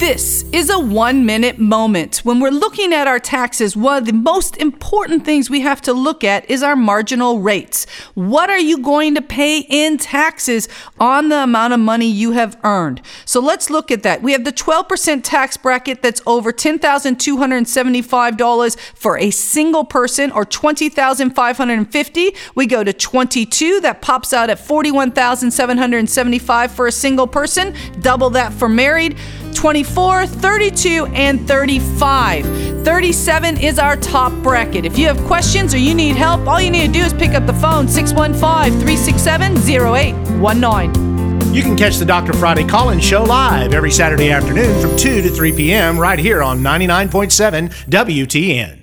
This is a one minute moment. When we're looking at our taxes, one of the most important things we have to look at is our marginal rates. What are you going to pay in taxes on the amount of money you have earned? So let's look at that. We have the 12% tax bracket that's over $10,275 for a single person or 20,550. We go to 22, that pops out at 41,775 for a single person, double that for married. 24, 32, and 35. 37 is our top bracket. If you have questions or you need help, all you need to do is pick up the phone 615 367 0819. You can catch the Dr. Friday call in show live every Saturday afternoon from 2 to 3 p.m. right here on 99.7 WTN.